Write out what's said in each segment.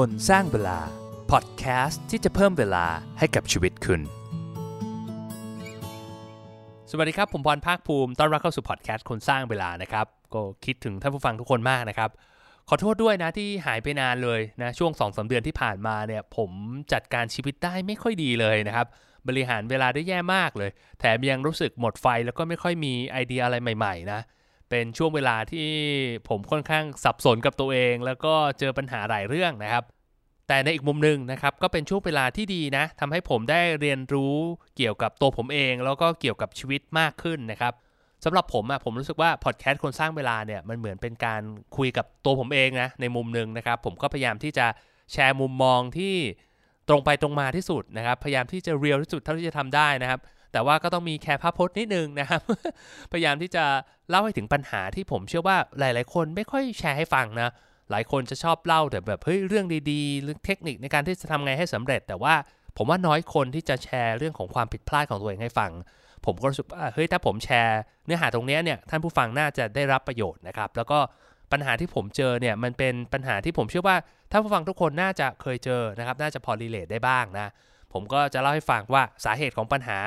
คนสร้างเวลา พอดแคสต์ที่จะเพิ่มเวลาให้กับชีวิตคุณ สวัสดีครับ ผมพรภาคภูมิ ต้อนรับเข้าสู่พอดแคสต์คนสร้างเวลานะครับ ก็คิดถึงท่านผู้ฟังทุกคนมากนะครับ ขอโทษด้วยนะที่หายไปนานเลยนะ ช่วง2อสเดือนที่ผ่านมาเนี่ย ผมจัดการชีวิตได้ไม่ค่อยดีเลยนะครับ บริหารเวลาได้แย่มากเลย แถมยังรู้สึกหมดไฟแล้วก็ไม่ค่อยมีไอเดียอะไรใหม่ ๆ นะ เป็นช่วงเวลาที่ผมค่อนข้างสับสนกับตัวเอง แล้วก็เจอปัญหาหลายเรื่องนะครับ แต่ในอีกมุมหนึ่งนะครับก็เป็นช่วงเวลาที่ดีนะทำให้ผมได้เรียนรู้เกี่ยวกับตัวผมเอง แล้วก็เกี่ยวกับชีวิตมากขึ้นนะครับสำหรับผมอะผมรู้สึกว่าพอดแคสต์คนสร้างเวลาเนี่ยมันเหมือนเป็นการคุยกับตัวผมเองนะในมุมหนึ่งนะครับ ผมก็พยายามที่จะแชร์มุมมองที่ตรงไปตรงมาที่สุดนะครับ พยายามที่จะเรียลที่สุดเท่าที่จะทำได้นะครับ แต่ว่าก็ต้องมีแคร์ภาพพจน์นิดนึงนะครับ พยายามที่จะเล่าให้ถึงปัญหาที่ผมเชื่อว่าหลาย ๆ คนไม่ค่อยแชร์ให้ฟังนะ หลายคนจะชอบเล่าแต่แบบเฮ้ยเรื่องดีๆเรื่องเทคนิคในการที่จะทำไงให้สำเร็จ แต่ว่าผมว่าน้อยคนที่จะแชร์เรื่องของความผิดพลาดของตัวเองให้ฟัง ผมก็รู้สึกว่าเฮ้ยถ้าผมแชร์ เนื้อหาตรงนี้เนี่ยท่านผู้ฟังน่าจะได้รับประโยชน์นะครับ แล้วก็ปัญหาที่ผมเจอเนี่ยมันเป็นปัญหาที่ผมเชื่อว่าท่านผู้ฟังทุกคนน่าจะเคยเจอนะครับ น่าจะพอรีเลทได้บ้างนะ ผมก็จะเล่าให้ฟังว่าสาเหตุของปัญหา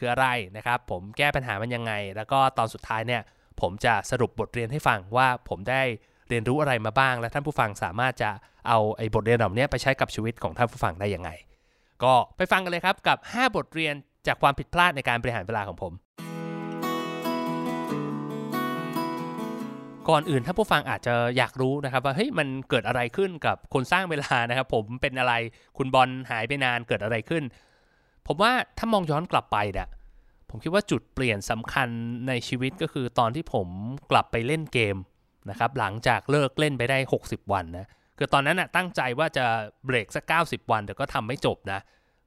คืออะไรนะครับ ผมแก้ปัญหามันยังไง แล้วก็ตอนสุดท้ายเนี่ย ผมจะสรุปบทเรียนให้ฟังว่าผมได้เรียนรู้อะไรมาบ้าง และท่านผู้ฟังสามารถจะเอาไอ้บทเรียนเหล่านี้ไปใช้กับชีวิตของท่านผู้ฟังได้ยังไง ก็ไปฟังกันเลยครับกับ 5 บทเรียนจากความผิดพลาดในการบริหารเวลาของผม ก่อนอื่นถ้าผู้ฟังอาจจะอยากรู้นะครับว่าเฮ้ยมันเกิดอะไรขึ้นกับคนสร้างเวลานะครับ ผมเป็นอะไรคุณบอลหายไปนานเกิดอะไรขึ้น ผมว่าถ้ามองย้อนกลับไปเนี่ยผมคิดว่าจุดเปลี่ยนสำคัญในชีวิตก็คือตอนที่ผมกลับไปเล่นเกมนะครับหลังจากเลิกเล่นไปได้ 60 วันนะคือตอนนั้นนะตั้งใจว่าจะเบรกสัก 90 วัน แต่ก็ทำไม่จบนะ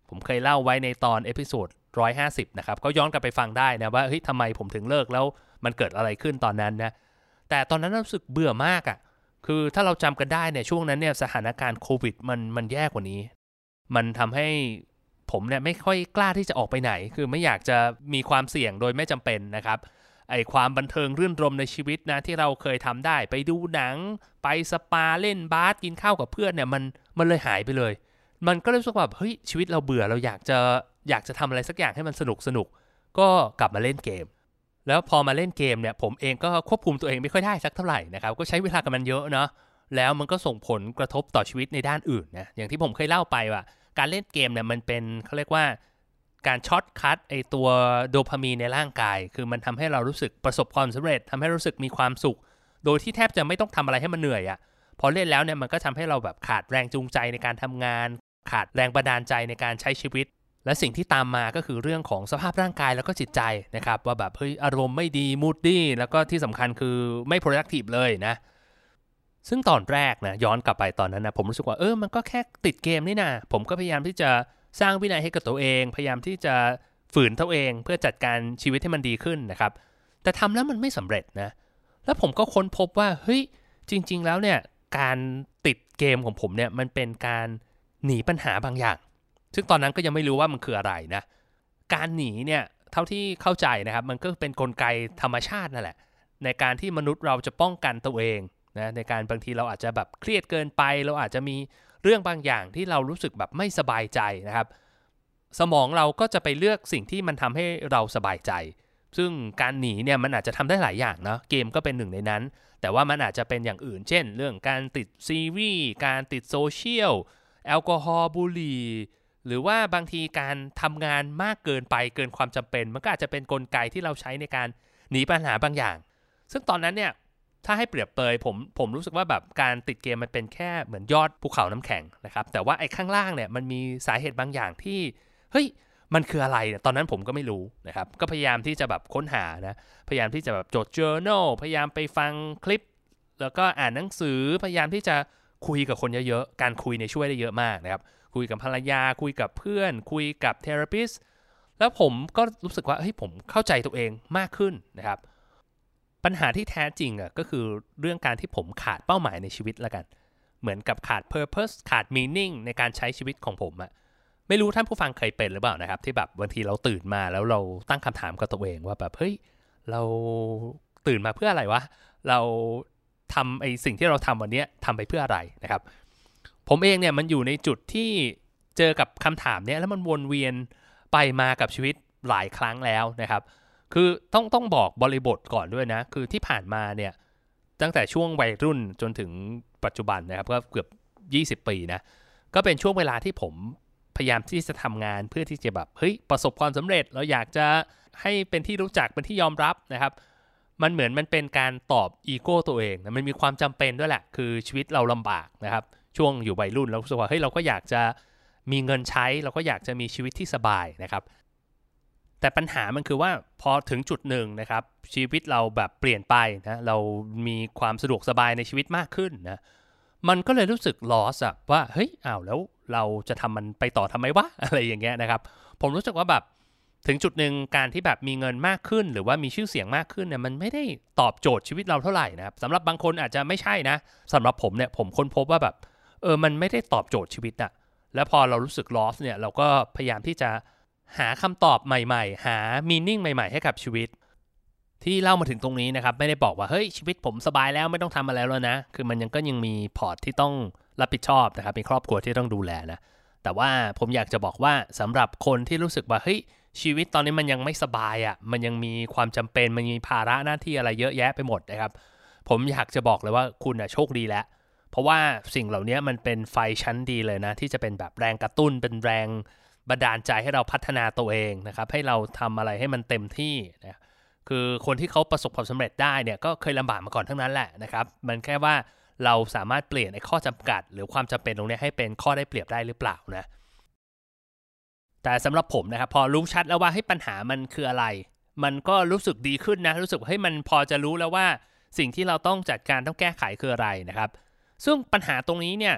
ผมเคยเล่าไว้ในตอน episode 150 นะครับ ก็ย้อนกลับไปฟังได้นะว่าเฮ้ยทำไมผมถึงเลิกแล้วมันเกิดอะไรขึ้นตอนนั้นนะแต่ตอนนั้นรู้สึกเบื่อมากอะ่ะคือถ้าเราจำกันได้เนี่ยช่วงนั้นเนี่ยสถานการณ์โควิดมันมันแย่กว่านี้ มันทำให้ ผมเนี่ยไม่ค่อยกล้าที่จะออกไปไหน คือไม่อยากจะมีความเสี่ยงโดยไม่จำเป็นนะครับไอความบันเทิงรื่นรมในชีวิตนะที่เราเคยทำได้ ไปดูหนัง ไปสปาเล่นบาสกินข้าวกับเพื่อนเนี่ยมันมันเลยหายไปเลย มันก็รู้สึกว่าเฮ้ยชีวิตเราเบื่อเราอยากจะอยากจะทำอะไรสักอย่างให้มันสนุกสนุกก็กลับมาเล่นเกม แล้วพอมาเล่นเกมเนี่ยผมเองก็ควบคุมตัวเองไม่ค่อยได้สักเท่าไหร่นะครับก็ใช้เวลากับมันเยอะเนาะแล้วมันก็ส่งผลกระทบต่อชีวิตในด้านอื่นนะอย่างที่ผมเคยเล่าไปว่า การเล่นเกมเนี่ยมันเป็นเขาเรียกว่าการ shortcut ไอตัวโดพามีนในร่างกาย คือมันทำให้เรารู้สึกประสบความสำเร็จทำให้รู้สึกมีความสุข โดยที่แทบจะไม่ต้องทำอะไรให้มันเหนื่อยอะ่ะพอเล่นแล้วเนี่ยมันก็ทำให้เราแบบขาดแรงจูงใจในการทำงาน ขาดแรงบันดาลใจในการใช้ชีวิต และสิ่งที่ตามมาก็คือเรื่องของสภาพร่างกายแล้วก็จิตใจนะครับ ว่าแบบเฮ้ยอารมณ์ไม่ดีมูดดี้แล้วก็ที่สำคัญคือไม่ productive เลยนะ ซึ่งตอนแรกนะย้อนกลับไปตอนนั้นนะผมรู้สึกว่าเออมันก็แค่ติดเกมนี่นะผมก็พยายามที่จะสร้างวินัยให้กับตัวเอง พยายามที่จะฝืนตัวเอง เพื่อจัดการชีวิตให้มันดีขึ้นนะครับ แต่ทำแล้วมันไม่สำเร็จนะ แล้วผมก็ค้นพบว่าเฮ้ยจริง ๆ แล้วเนี่ยการติดเกมของผมเนี่ยมันเป็นการหนีปัญหาบางอย่าง ซึ่งตอนนั้นก็ยังไม่รู้ว่ามันคืออะไรนะ การหนีเนี่ยเท่าที่เข้าใจนะครับ มันก็เป็นนกลไกธรรมชาตินั่นแหละ ในการที่มนุษย์เราจะป้องกันตัวเอง นะในการบางทีเราอาจจะแบบเครียดเกินไป เราอาจจะมีเรื่องบางอย่างที่เรารู้สึกแบบไม่สบายใจนะครับ สมองเราก็จะไปเลือกสิ่งที่มันทำให้เราสบายใจ ซึ่งการหนีเนี่ยมันอาจจะทำได้หลายอย่างเนาะเกมก็เป็นหนึ่งในนั้น แต่ว่ามันอาจจะเป็นอย่างอื่น เช่น เรื่องการติดซีรีส์การติดโซเชียลแอลกอฮอล์บุหรี่หรือว่าบางทีการทำงานมากเกินไปเกินความจำเป็น มันก็อาจจะเป็นนกลไกที่เราใช้ในการหนีปัญหาบางอย่าง ซึ่งตอนนั้นเนี่ย ถ้าให้เปรียบเปยผมผมรู้สึกว่าแบบการติดเกมมันเป็นแค่เหมือนยอดภูเขาน้ำแข็งนะครับแต่ว่าไอ้ข้างล่างเนี่ยมันมีสาเหตุบางอย่างที่เฮ้ยมันคืออะไรตอนนั้นผมก็ไม่รู้นะครับก็พยายามที่จะแบบค้นหานะพยายามที่จะแบบจด journal พยายามไปฟังคลิป แล้วก็อ่านหนังสือพยายามที่จะคุยกับคนเยอะๆการคุยเนี่ยช่วยได้เยอะมากนะครับคุยกับภรรยาคุยกับเพื่อน คุยกับเทอราปิสแล้วผมก็รู้สึกว่าเฮ้ยผมเข้าใจตัวเองมากขึ้นนะครับ ปัญหาที่แท้จริงอะก็คือเรื่องการที่ผมขาดเป้าหมายในชีวิตละกัน เหมือนกับขาด purpose ขาด meaning ในการใช้ชีวิตของผมอะไม่รู้ท่านผู้ฟังเคยเป็นหรือเปล่านะครับ ที่แบบบางทีเราตื่นมาแล้วเราตั้งคำถามกับตัวเองว่าแบบเฮ้ยเราตื่นมาเพื่ออะไรวะเราทำไอสิ่งที่เราทำวันนี้ทำไปเพื่ออะไรนะครับ ผมเองเนี่ยมันอยู่ในจุดที่เจอกับคำถามเนี้ยแล้วมันวนเวียนไปมากับชีวิตหลายครั้งแล้วนะครับ คือต้องต้องบอกบริบทก่อนด้วยนะ คือที่ผ่านมาเนี่ยตั้งแต่ช่วงวัยรุ่นจนถึงปัจจุบันนะครับก็เกือบ 20 ปีนะ ก็เป็นช่วงเวลาที่ผมพยายามที่จะทำงานเพื่อที่จะแบบเฮ้ยประสบความสำเร็จ เราอยากจะให้เป็นที่รู้จักเป็นที่ยอมรับนะครับ มันเหมือนมันเป็นการตอบอีโก้ตัวเองนะมันมีความจำเป็นด้วยแหละ คือชีวิตเราลำบากนะครับ ช่วงอยู่วัยรุ่นเราสึกว่าเฮ้ยเราก็อยากจะมีเงินใช้เราก็อยากจะมีชีวิตที่สบายนะครับ แต่ปัญหามันคือว่าพอถึงจุดหนึ่งนะครับ ชีวิตเราแบบเปลี่ยนไปนะเรามีความสะดวกสบายในชีวิตมากขึ้นนะมันก็เลยรู้สึกลอสอะว่าเฮ้ยอ้าวแล้วเราจะทำมันไปต่อทำไมวะอะไรอย่างเงี้ยนะครับ ผมรู้สึกว่าแบบถึงจุดหนึ่งการที่แบบมีเงินมากขึ้น หรือว่ามีชื่อเสียงมากขึ้นเนี่ยมันไม่ได้ตอบโจทย์ชีวิตเราเท่าไหร่นะครับสำหรับบางคนอาจจะไม่ใช่นะสำหรับผมเนี่ยผมค้นพบว่าแบบเออมันไม่ได้ตอบโจทย์ชีวิตอะแล้วพอเรารู้สึก lost เนี่ยเราก็พยายามที่จะ หาคำตอบใหม่ๆ หา meaning ใหม่ๆ ให้กับชีวิต ที่เล่ามาถึงตรงนี้นะครับ ไม่ได้บอกว่าเฮ้ยชีวิตผมสบายแล้วไม่ต้องทำอะไรแล้วนะ คือมันยังก็ยังมี port ที่ต้องรับผิดชอบนะครับมีครอบครัวที่ต้องดูแลนะแต่ว่าผมอยากจะบอกว่าสำหรับคนที่รู้สึกว่าเฮ้ยชีวิตตอนนี้มันยังไม่สบายอะ่ะมันยังมีความจำเป็นมันมีภาระหน้าที่อะไรเยอะแยะไปหมดนะครับ ผมอยากจะบอกเลยว่าคุณอะโชคดีแล้วเพราะว่าสิ่งเหล่านี้มันเป็นไฟชั้นดีเลยนะ ที่จะเป็นแบบแรงกระตุ้นเป็นแรง บันดาลใจให้เราพัฒนาตัวเองนะครับ ให้เราทำอะไรให้มันเต็มที่นะคือคนที่เขาประสบความสำเร็จได้เนี่ยก็เคยลำบากมาก่อนทั้งนั้นแหละนะครับ มันแค่ว่าเราสามารถเปลี่ยนไอ้ข้อจำกัด หรือความจำเป็นตรงนี้ให้เป็นข้อได้เปรียบได้หรือเปล่านะแต่สำหรับผมนะครับพอรู้ชัดแล้วว่าให้ปัญหามันคืออะไร มันก็รู้สึกดีขึ้นนะรู้สึกให้มันพอจะรู้แล้วว่าสิ่งที่เราต้องจัดการต้องแก้ไขคืออะไรนะครับ ซึ่งปัญหาตรงนี้เนี่ย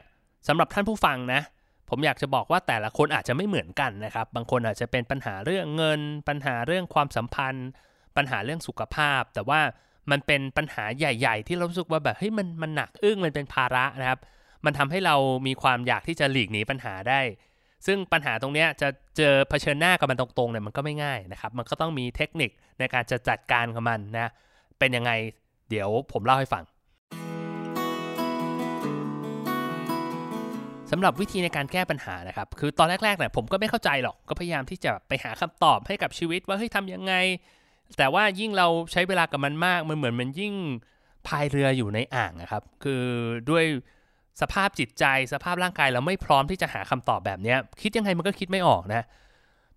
สำหรับท่านผู้ฟังนะ ผมอยากจะบอกว่าแต่ละคนอาจจะไม่เหมือนกันนะครับ บางคนอาจจะเป็นปัญหาเรื่องเงิน ปัญหาเรื่องความสัมพันธ์ ปัญหาเรื่องสุขภาพ แต่ว่ามันเป็นปัญหาใหญ่ ๆ ที่เราสึกว่าแบบเฮ้ยมันมันหนักอึ้งมันเป็นภาระนะครับ มันทำให้เรามีความอยากที่จะหลีกหนีปัญหาได้ ซึ่งปัญหาตรงนี้จะเจอเผชิญหน้ากับมันตรงๆเนี่ยมันก็ไม่ง่ายนะครับ มันก็ต้องมีเทคนิคในการจะจัดการกับมันนะ เป็นยังไงเดี๋ยวผมเล่าให้ฟังำหรับวิธีในการแก้ปัญหานะครับ คือตอนแรกๆเนี่ยผมก็ไม่เข้าใจหรอกก็พยายามที่จะไปหาคำตอบให้กับชีวิตว่าเฮ้ยทำยังไง แต่ว่ายิ่งเราใช้เวลากับมันมากมันเหมือนมันยิ่งพายเรืออยู่ในอ่างนะครับ คือด้วยสภาพจิตใจสภาพร่างกายเราไม่พร้อมที่จะหาคำตอบแบบนี้คิดยังไงมันก็คิดไม่ออกนะ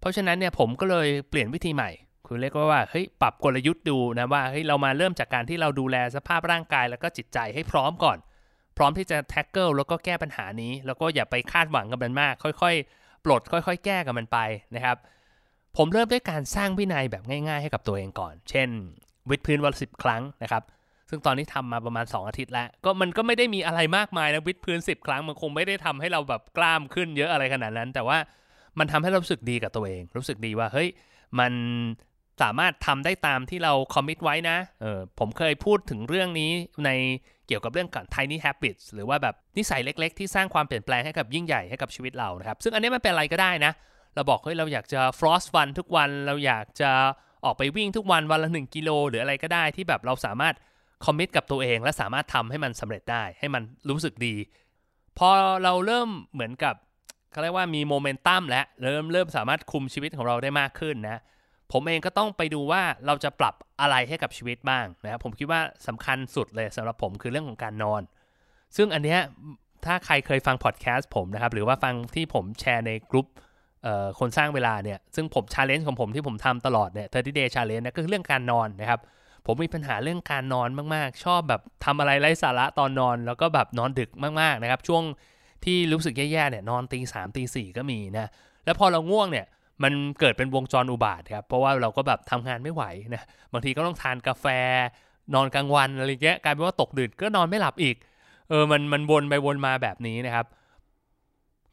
เพราะฉะนั้นเนี่ยผมก็เลยเปลี่ยนวิธีใหม่ คือเรียกว่าเฮ้ยปรับกลยุทธ์ดูนะว่าเฮ้ยเรามาเริ่มจากการที่เราดูแลสภาพร่างกายแล้วก็จิตใจให้พร้อมก่อน พร้อมที่จะแท็กเกิลแล้วก็แก้ปัญหานี้ แล้วก็อย่าไปคาดหวังกับมันมาก ค่อยๆ ปลด ค่อย ๆ แก้กับมันไปนะครับ ผมเริ่มด้วยการสร้างวินัยแบบง่ายๆ ให้กับตัวเองก่อน เช่น วิดพื้นวันละสิบครั้งนะครับ ซึ่งตอนนี้ทำมาประมาณ 2 อาทิตย์แล้ว ก็มันก็ไม่ได้มีอะไรมากมายนะวิดพื้น 10 ครั้งมันคงไม่ได้ทำให้เราแบบกล้ามขึ้นเยอะอะไรขนาดนั้น แต่ว่ามันทำให้เรารู้สึกดีกับตัวเอง รู้สึกดีว่าเฮ้ยมัน สามารถทำได้ตามที่เราคอมมิตไว้นะเออผมเคยพูดถึงเรื่องนี้ในเกี่ยวกับเรื่องการ tiny habits หรือว่าแบบนิสัยเล็ก ๆ ที่สร้างความเปลี่ยนแปลงให้กับยิ่งใหญ่ให้กับชีวิตเรานะครับ ซึ่งอันนี้มันเป็นอะไรก็ได้นะ เราบอกเฮ้ยเราอยากจะ frost run ทุกวัน เราอยากจะออกไปวิ่งทุกวันวันละ 1 กิโล หรืออะไรก็ได้ที่แบบเราสามารถคอมมิตกับตัวเอง และสามารถทำให้มันสำเร็จได้ให้มันรู้สึกดี พอเราเริ่มเหมือนกับเขาเรียกว่ามีโมเมนตัมและเริ่มเริ่มสามารถคุมชีวิตของเราได้มากขึ้นนะ ผมเองก็ต้องไปดูว่าเราจะปรับอะไรให้กับชีวิตบ้างนะครับผมคิดว่าสำคัญสุดเลยสำหรับผมคือเรื่องของการนอน ซึ่งอันเนี้ยถ้าใครเคยฟังพอดแคสต์ผมนะครับ หรือว่าฟังที่ผมแชร์ในกลุ่มคนสร้างเวลาเนี่ย ซึ่งผม challenge ของผมที่ผมทำตลอดเนี่ย 30 day challenge นะก็คือเรื่องการนอนนะครับ ผมมีปัญหาเรื่องการนอนมาก ๆ ชอบแบบทำอะไรไร้สาระตอนนอน แล้วก็แบบนอนดึกมาก ๆ นะครับ ช่วงที่รู้สึกแย่ ๆ เนี่ย นอนตีสามตีสี่ก็มีนะ แล้วพอเราง่วงเนี่ย มันเกิดเป็นวงจรอุบาทว์ครับ เพราะว่าเราก็แบบทำงานไม่ไหวนะ บางทีก็ต้องทานกาแฟ นอนกลางวันอะไรเงี้ย กลายเป็นว่าตกดึกก็นอนไม่หลับอีก เออ มันมันวนไปวนมาแบบนี้นะครับ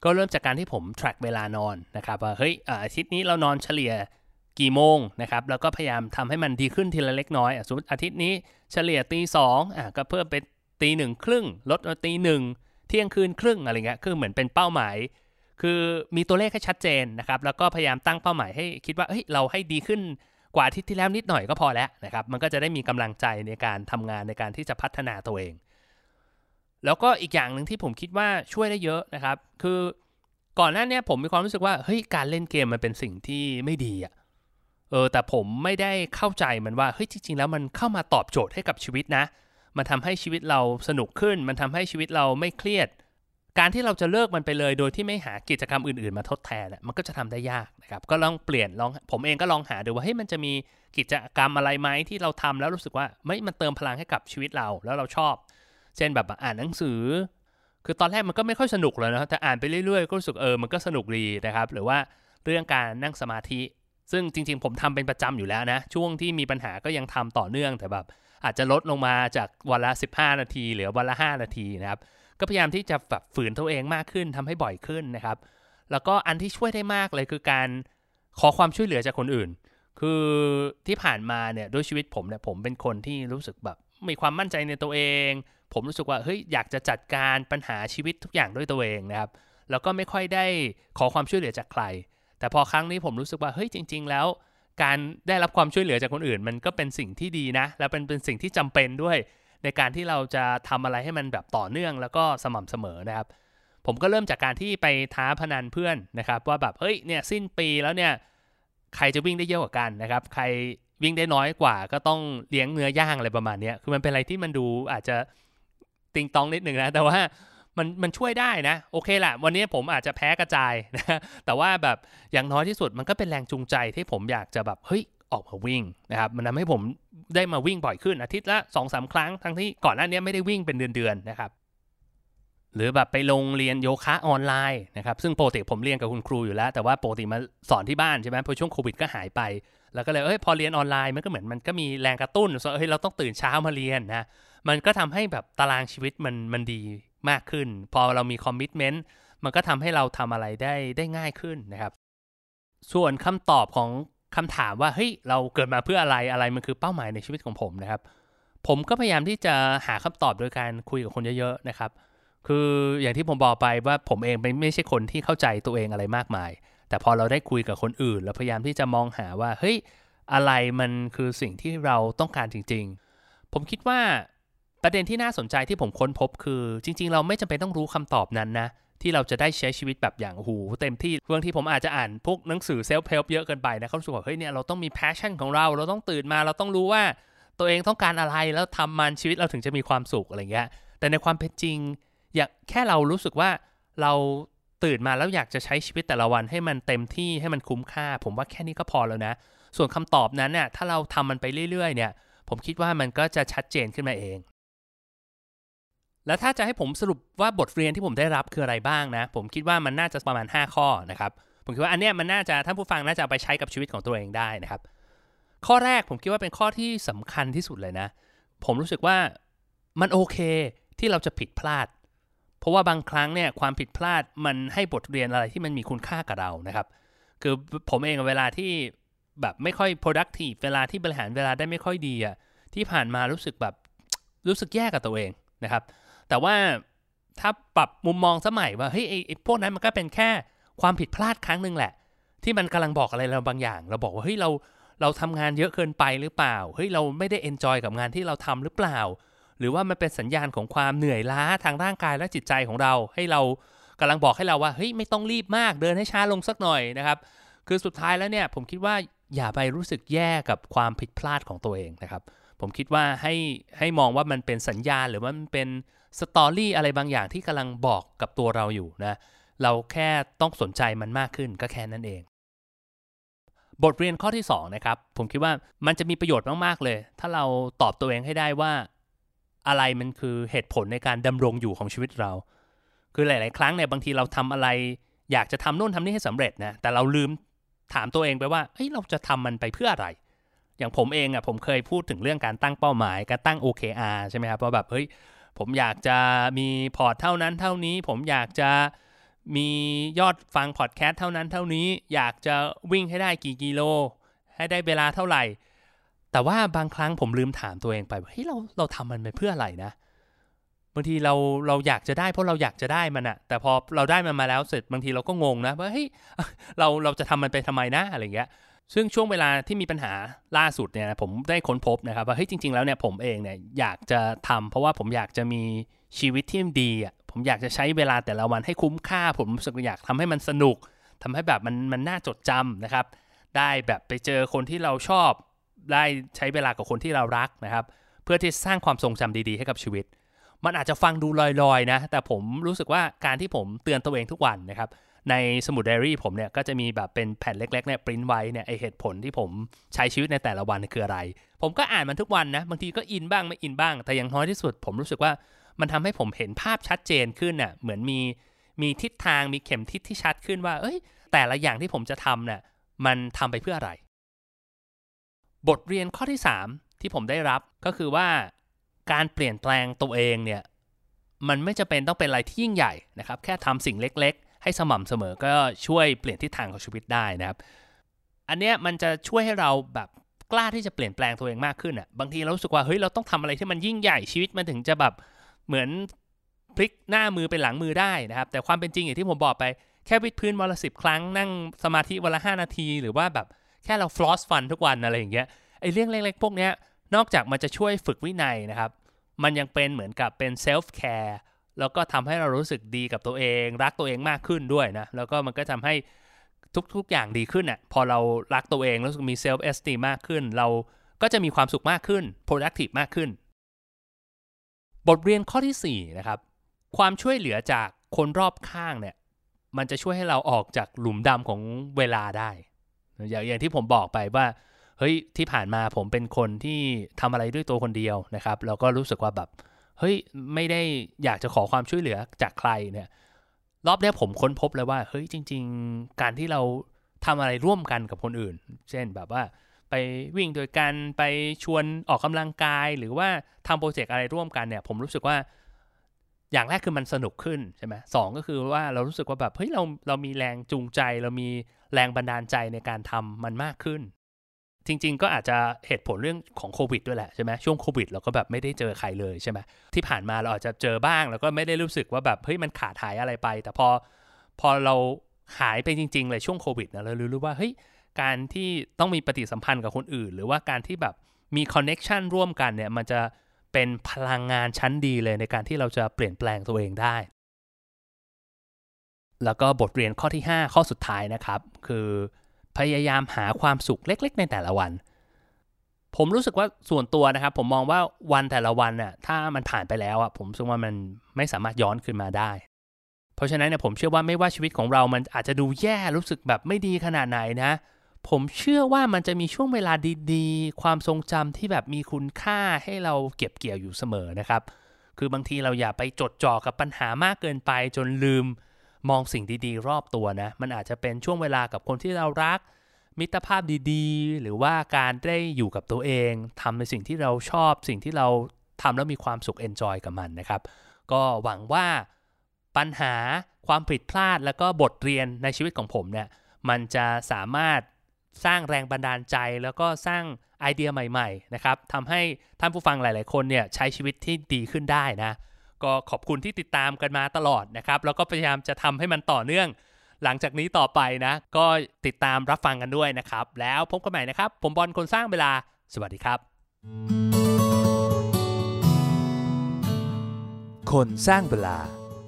ก็เริ่มจากการที่ผม track เวลานอนนะครับว่า เฮ้ยอาทิตย์นี้เรานอนเฉลี่ยกี่โมงนะครับ แล้วก็พยายามทำให้มันดีขึ้นทีละเล็กน้อยสมมติอาทิตย์นี้เฉลี่ยตีสองอะก็เพิ่มเป็นตีหนึ่งครึ่ง ลดมาตีหนึ่ง เที่ยงคืนครึ่งอะไรเงี้ย คือเหมือนเป็นเป้าหมาย คือมีตัวเลขให้ชัดเจนนะครับ แล้วก็พยายามตั้งเป้าหมายให้คิดว่าเฮ้ยเราให้ดีขึ้นกว่าอาทิตย์ที่แล้วนิดหน่อยก็พอแล้วนะครับ มันก็จะได้มีกำลังใจในการทำงานในการที่จะพัฒนาตัวเอง แล้วก็อีกอย่างหนึ่งที่ผมคิดว่าช่วยได้เยอะนะครับ คือก่อนหน้านี้ผมมีความรู้สึกว่าเฮ้ยการเล่นเกมมันเป็นสิ่งที่ไม่ดีอะเออแต่ผมไม่ได้เข้าใจมันว่าเฮ้ยจริง ๆ แล้วมันเข้ามาตอบโจทย์ให้กับชีวิตนะ มันทำให้ชีวิตเราสนุกขึ้น มันทำให้ชีวิตเราไม่เครียด การที่เราจะเลิกมันไปเลยโดยที่ไม่หากิจกรรมอื่นๆ มาทดแทนมันก็จะทำได้ยากนะครับก็ลองเปลี่ยนลองผมเองก็ลองหาดูว่าเฮ้ยมันจะมีกิจกรรมอะไรไหมที่เราทำแล้วรู้สึกว่าไม่มันเติมพลังให้กับชีวิตเราแล้วเราชอบ เช่นแบบอ่านหนังสือ คือตอนแรกมันก็ไม่ค่อยสนุกเลยนะแต่อ่านไปเรื่อยๆ ก็รู้สึกเออมันก็สนุกดีนะครับหรือว่าเรื่องการนั่งสมาธิ ซึ่งจริง ๆ ผมทำเป็นประจำอยู่แล้วนะ ช่วงที่มีปัญหาก็ยังทำต่อเนื่องแต่แบบอาจจะลดลงมาจากวันละ 15 นาทีเหลือวันละ 5 นาทีนะครับ ก็พยายามที่จะแบบฝืนตัวเองมากขึ้นทำให้บ่อยขึ้นนะครับ แล้วก็อันที่ช่วยได้มากเลยคือการขอความช่วยเหลือจากคนอื่น คือที่ผ่านมาเนี่ยด้วยชีวิตผมเนี่ยผมเป็นคนที่รู้สึกแบบมีความมั่นใจในตัวเอง ผมรู้สึกว่าเฮ้ยอยากจะจัดการปัญหาชีวิตทุกอย่างด้วยตัวเองนะครับ แล้วก็ไม่ค่อยได้ขอความช่วยเหลือจากใคร แต่พอครั้งนี้ผมรู้สึกว่าเฮ้ยจริง ๆ แล้ว การได้รับความช่วยเหลือจากคนอื่น มันก็เป็นสิ่งที่ดีนะ และเป็นเป็นสิ่งที่จำเป็นด้วย ในการที่เราจะทำอะไรให้มันแบบต่อเนื่องแล้วก็สม่ำเสมอนะครับ ผมก็เริ่มจากการที่ไปท้าพนันเพื่อนนะครับ ว่าแบบเฮ้ยเนี่ยสิ้นปีแล้วเนี่ยใครจะวิ่งได้เยอะกว่ากันนะครับ ใครวิ่งได้น้อยกว่าก็ต้องเลี้ยงเนื้อย่างอะไรประมาณนี้คือมันเป็นอะไรที่มันดูอาจจะติงตองนิดหนึ่งนะแต่ว่ามันมันช่วยได้นะ โอเคแหละวันนี้ผมอาจจะแพ้กระจายนะแต่ว่าแบบอย่างน้อยที่สุดมันก็เป็นแรงจูงใจที่ผมอยากจะแบบเฮ้ย ออกมาวิ่งนะครับมันทำให้ผมได้มาวิ่งบ่อยขึ้นอาทิตย์ละสองสาครั้งทั้งที่ก่อนหน้านี้ไม่ได้วิ่งเป็นเดือนๆนะครับหรือแบบไปลงเรียนโยคะออนไลน์นะครับซึ่งปกติผมเรียนกับคุณครูอยู่แล้ว แต่ว่าปกติมาสอนที่บ้านใช่ไหมพอช่วงโควิดก็หายไป แล้วก็เลยเอ้ยพอเรียนออนไลน์มันก็เหมือนมันก็มีแรงกระตุ้นว่าเฮ้ยเราต้องตื่นเช้ามาเรียนนะมันก็ทำให้แบบตารางชีวิตมันมันดีมากขึ้น พอเรามีคอมมิชเมนต์มันก็ทำให้เราทำอะไรได้ได้ง่ายขึ้นนะครับส่วนคำตอบของ คำถามว่าเฮ้ยเราเกิดมาเพื่ออะไรอะไรมันคือเป้าหมายในชีวิตของผมนะครับ ผมก็พยายามที่จะหาคำตอบโดยการคุยกับคนเยอะๆนะครับ คืออย่างที่ผมบอกไปว่าผมเองไม่ไม่ใช่คนที่เข้าใจตัวเองอะไรมากมาย แต่พอเราได้คุยกับคนอื่นเราพยายามที่จะมองหาว่าเฮ้ยอะไรมันคือสิ่งที่เราต้องการจริง ๆ ผมคิดว่าประเด็นที่น่าสนใจที่ผมค้นพบคือ จริง ๆ เราไม่จำเป็นต้องรู้คำตอบนั้นนะ ที่เราจะได้ใช้ชีวิตแบบอย่างหูเต็มที่บางที่ผมอาจจะอ่านพวกหนังสือ self-help เยอะเกินไปนะรู้สึกว่าเฮ้ยเนี่ยเราต้องมี passion ของเรา เราต้องตื่นมาเราต้องรู้ว่าตัวเองต้องการอะไรแล้วทำมันชีวิตเราถึงจะมีความสุขอะไรเงี้ยแต่ในความเป็นจริง อยากแค่เรารู้สึกว่าเราตื่นมาแล้วอยากจะใช้ชีวิตแต่ละวันให้มันเต็มที่ให้มันคุ้มค่า ผมว่าแค่นี้ก็พอแล้วนะ ส่วนคำตอบนั้นเนี่ยถ้าเราทำมันไปเรื่อยๆเนี่ย ผมคิดว่ามันก็จะชัดเจนขึ้นมาเอง แล้วถ้าจะให้ผมสรุปว่าบทเรียนที่ผมได้รับคืออะไรบ้างนะ ผมคิดว่ามันน่าจะประมาณ 5 ข้อนะครับ ผมคิดว่าอันเนี้ยมันน่าจะท่านผู้ฟังน่าจะไปใช้กับชีวิตของตัวเองได้นะครับ ข้อแรกผมคิดว่าเป็นข้อที่สำคัญที่สุดเลยนะ ผมรู้สึกว่ามันโอเคที่เราจะผิดพลาด เพราะว่าบางครั้งเนี่ยความผิดพลาดมันให้บทเรียนอะไรที่มันมีคุณค่ากับเรานะครับ คือผมเองเวลาที่แบบไม่ค่อย productive เวลาที่บริหารเวลาได้ไม่ค่อยดีอะที่ผ่านมารู้สึกแบบรู้สึกแย่กับตัวเองนะครับ แต่ว่าถ้าปรับมุมมองสมัยว่าเฮ้ยไอ้พวกนั้นมันก็เป็นแค่ความผิดพลาดครั้งหนึ่งแหละ ที่มันกำลังบอกอะไรเราบางอย่าง เราบอกว่าเฮ้ยเราเราทำงานเยอะเกินไปหรือเปล่าเฮ้ยเราไม่ได้เอนจอยกับงานที่เราทำหรือเปล่า หรือว่ามันเป็นสัญญาณของความเหนื่อยล้าทางร่างกายและจิตใจของเรา ให้เรากำลังบอกให้เราว่าเฮ้ยไม่ต้องรีบมากเดินให้ช้าลงสักหน่อยนะครับ คือสุดท้ายแล้วเนี่ยผมคิดว่าอย่าไปรู้สึกแย่กับความผิดพลาดของตัวเองนะครับ ผมคิดว่าให้ให้มองว่ามันเป็นสัญญาณหรือว่ามันเป็น สตอรี่อะไรบางอย่างที่กำลังบอกกับตัวเราอยู่นะ เราแค่ต้องสนใจมันมากขึ้นก็แค่นั้นเอง บทเรียนข้อที่2นะครับ ผมคิดว่ามันจะมีประโยชน์มากๆเลย ถ้าเราตอบตัวเองให้ได้ว่า อะไรมันคือเหตุผลในการดำรงอยู่ของชีวิตเรา คือหลาย ๆ ครั้งเนี่ยบางทีเราทำอะไร อยากจะทำโน่นทำนี่ให้สำเร็จนะ แต่เราลืมถามตัวเองไปว่าเฮ้ยเราจะทำมันไปเพื่ออะไรอย่างผมเองอะ่ะผมเคยพูดถึงเรื่องการตั้งเป้าหมาย การตั้ง OKR ใช่ไหมครับว่าแบบเฮ้ย ผมอยากจะมีพอร์ตเท่านั้นเท่านี้ ผมอยากจะมียอดฟังพอดแคสต์เท่านั้นเท่านี้ อยากจะวิ่งให้ได้กี่กิโล ให้ได้เวลาเท่าไหร่ แต่ว่าบางครั้งผมลืมถามตัวเองไปว่าเฮ้ยเราเราทำมันไปเพื่ออะไรนะบางทีเราเราอยากจะได้เพราะเราอยากจะได้มันอะแต่พอเราได้มันมาแล้วเสร็จบางทีเราก็งงนะว่าเฮ้ยเราเราจะทำมันไปทำไมนะอะไรเงี้ย ซึ่งช่วงเวลาที่มีปัญหาล่าสุดเนี่ยผมได้ค้นพบนะครับว่าเฮ้ยจริง ๆ แล้วเนี่ยผมเองเนี่ยอยากจะทำเพราะว่าผมอยากจะมีชีวิตที่ดีอะผมอยากจะใช้เวลาแต่ละวันให้คุ้มค่า ผมรู้สึกอยากทำให้มันสนุกทำให้แบบมันมันน่าจดจำนะครับ ได้แบบไปเจอคนที่เราชอบได้ใช้เวลากับคนที่เรารักนะครับ เพื่อที่สร้างความทรงจำดีๆให้กับชีวิต มันอาจจะฟังดูลอยๆนะ แต่ผมรู้สึกว่าการที่ผมเตือนตัวเองทุกวันนะครับ ในสมุดไดอารี่ผมเนี่ยก็จะมีแบบเป็นแผ่นเล็กๆเนี่ยปริ้นไว้เนี่ยไอเหตุผลที่ผมใช้ชีวิตในแต่ละวันคืออะไร ผมก็อ่านมันทุกวันนะ บางทีก็อินบ้างไม่อินบ้าง แต่อย่างน้อยที่สุดผมรู้สึกว่ามันทำให้ผมเห็นภาพชัดเจนขึ้นน่ะเหมือนมีมีทิศทางมีเข็มทิศที่ชัดขึ้นว่า เอ้ย แต่ละอย่างที่ผมจะทำเนี่ยมันทำไปเพื่ออะไร บทเรียนข้อที่ 3 ที่ผมได้รับก็คือว่าการเปลี่ยนแปลงตัวเองเนี่ยมันไม่จะเป็นต้องเป็นอะไรที่ยิ่งใหญ่นะครับ แค่ทำสิ่งเล็ก ให้สม่ำเสมอก็ช่วยเปลี่ยนทิศทางของชีวิตได้นะครับ อันเนี้ยมันจะช่วยให้เราแบบกล้าที่จะเปลี่ยนแปลงตัวเองมากขึ้นอะบางทีเรารู้สึกว่าเฮ้ยเราต้องทำอะไรที่มันยิ่งใหญ่ชีวิตมันถึงจะแบบเหมือนพลิกหน้ามือเป็นหลังมือได้นะครับ แต่ความเป็นจริงอย่างที่ผมบอกไปแค่วิดพื้นวันละสิบครั้งนั่งสมาธิวันละห้านาที หรือว่าแบบแค่เรา floss ฟันทุกวันอะไรอย่างเงี้ยไอ้เรื่องเล็กๆพวกเนี้ยนอกจากมันจะช่วยฝึกวินัยนะครับ มันยังเป็นเหมือนกับเป็น self-care แล้วก็ทำให้เรารู้สึกดีกับตัวเอง รักตัวเองมากขึ้นด้วยนะ แล้วก็มันก็ทำให้ทุกๆอย่างดีขึ้นอะพอเรารักตัวเองรู้สึกมี self-esteem ากขึ้น เราก็จะมีความสุขมากขึ้น productive มากขึ้น บทเรียนข้อที่4นะครับความช่วยเหลือจากคนรอบข้างเนี่ยมันจะช่วยให้เราออกจากหลุมดำของเวลาได้ อย่างอย่างที่ผมบอกไปว่าเฮ้ยที่ผ่านมาผมเป็นคนที่ทำอะไรด้วยตัวคนเดียวนะครับ แล้วก็รู้สึกว่าแบบ เฮ้ยไม่ได้อยากจะขอความช่วยเหลือจากใครเนี่ยรอบนี้ผมค้นพบเลยว่า เฮ้ยจริง ๆ การที่เราทำอะไรร่วมกันกับคนอื่น เช่นแบบว่า ไปวิ่งโดยกันไปชวนออกกำลังกาย หรือว่าทำโปรเจกต์อะไรร่วมกันเนี่ย ผมรู้สึกว่าอย่างแรกคือมันสนุกขึ้นใช่ไหมสองก็คือว่าเรารู้สึกว่าแบบเฮ้ยเราเรามีแรงจูงใจ เรามีแรงบันดาลใจในการทำมันมากขึ้น จริง ๆ ก็อาจจะเหตุผลเรื่องของโควิดด้วยแหละใช่ไหมช่วงโควิดเราก็แบบไม่ได้เจอใครเลยใช่ไหมที่ผ่านมาเราอาจจะเจอบ้าง แล้วก็ไม่ได้รู้สึกว่าแบบเฮ้ยมันขาดหายอะไรไป แต่พอพอเราหายไปจริง ๆ เลยช่วงโควิดนะเรารู้ว่าเฮ้ยการที่ต้องมีปฏิสัมพันธ์กับคนอื่น หรือว่าการที่แบบมีคอนเน็ชันร่วมกันเนี่ยมันจะเป็นพลังงานชั้นดีเลยในการที่เราจะเปลี่ยนแปลงตัวเองได้ แล้วก็บทเรียนข้อที่ 5 ข้อสุดท้ายนะครับ คือ พยายามหาความสุขเล็ก ๆ ในแต่ละวัน ผมรู้สึกว่าส่วนตัวนะครับ ผมมองว่าวันแต่ละวันน่ะถ้ามันผ่านไปแล้วอะผมรู้สึกว่ามันไม่สามารถย้อนขึ้นมาได้ เพราะฉะนั้นเนี่ยผมเชื่อว่าไม่ว่าชีวิตของเรามันอาจจะดูแย่รู้สึกแบบไม่ดีขนาดไหนนะ ผมเชื่อว่ามันจะมีช่วงเวลาดีๆ ความทรงจำที่แบบมีคุณค่าให้เราเก็บเกี่ยวอยู่เสมอนะครับ คือบางทีเราอย่าไปจดจ่อกับปัญหามากเกินไปจนลืม มองสิ่งดีๆ รอบตัวนะ มันอาจจะเป็นช่วงเวลากับคนที่เรารัก มิตรภาพดีๆ หรือว่าการได้อยู่กับตัวเองทำในสิ่งที่เราชอบ สิ่งที่เราทำแล้วมีความสุข enjoy กับมันนะครับ ก็หวังว่าปัญหาความผิดพลาดแล้วก็บทเรียนในชีวิตของผมเนี่ยมันจะสามารถสร้างแรงบันดาลใจ แล้วก็สร้างไอเดียใหม่ ๆ นะครับทำให้ท่านผู้ฟังหลาย ๆ คนเนี่ยใช้ชีวิตที่ดีขึ้นได้นะ ก็ขอบคุณที่ติดตามกันมาตลอดนะครับ แล้วก็พยายามจะทำให้มันต่อเนื่อง หลังจากนี้ต่อไปนะ ก็ติดตามรับฟังกันด้วยนะครับ แล้วพบกันใหม่นะครับ ผมบอลคนสร้างเวลา สวัสดีครับ คนสร้างเวลา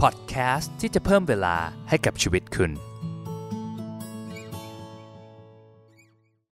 พอดแคสต์ที่จะเพิ่มเวลาให้กับชีวิตคุณ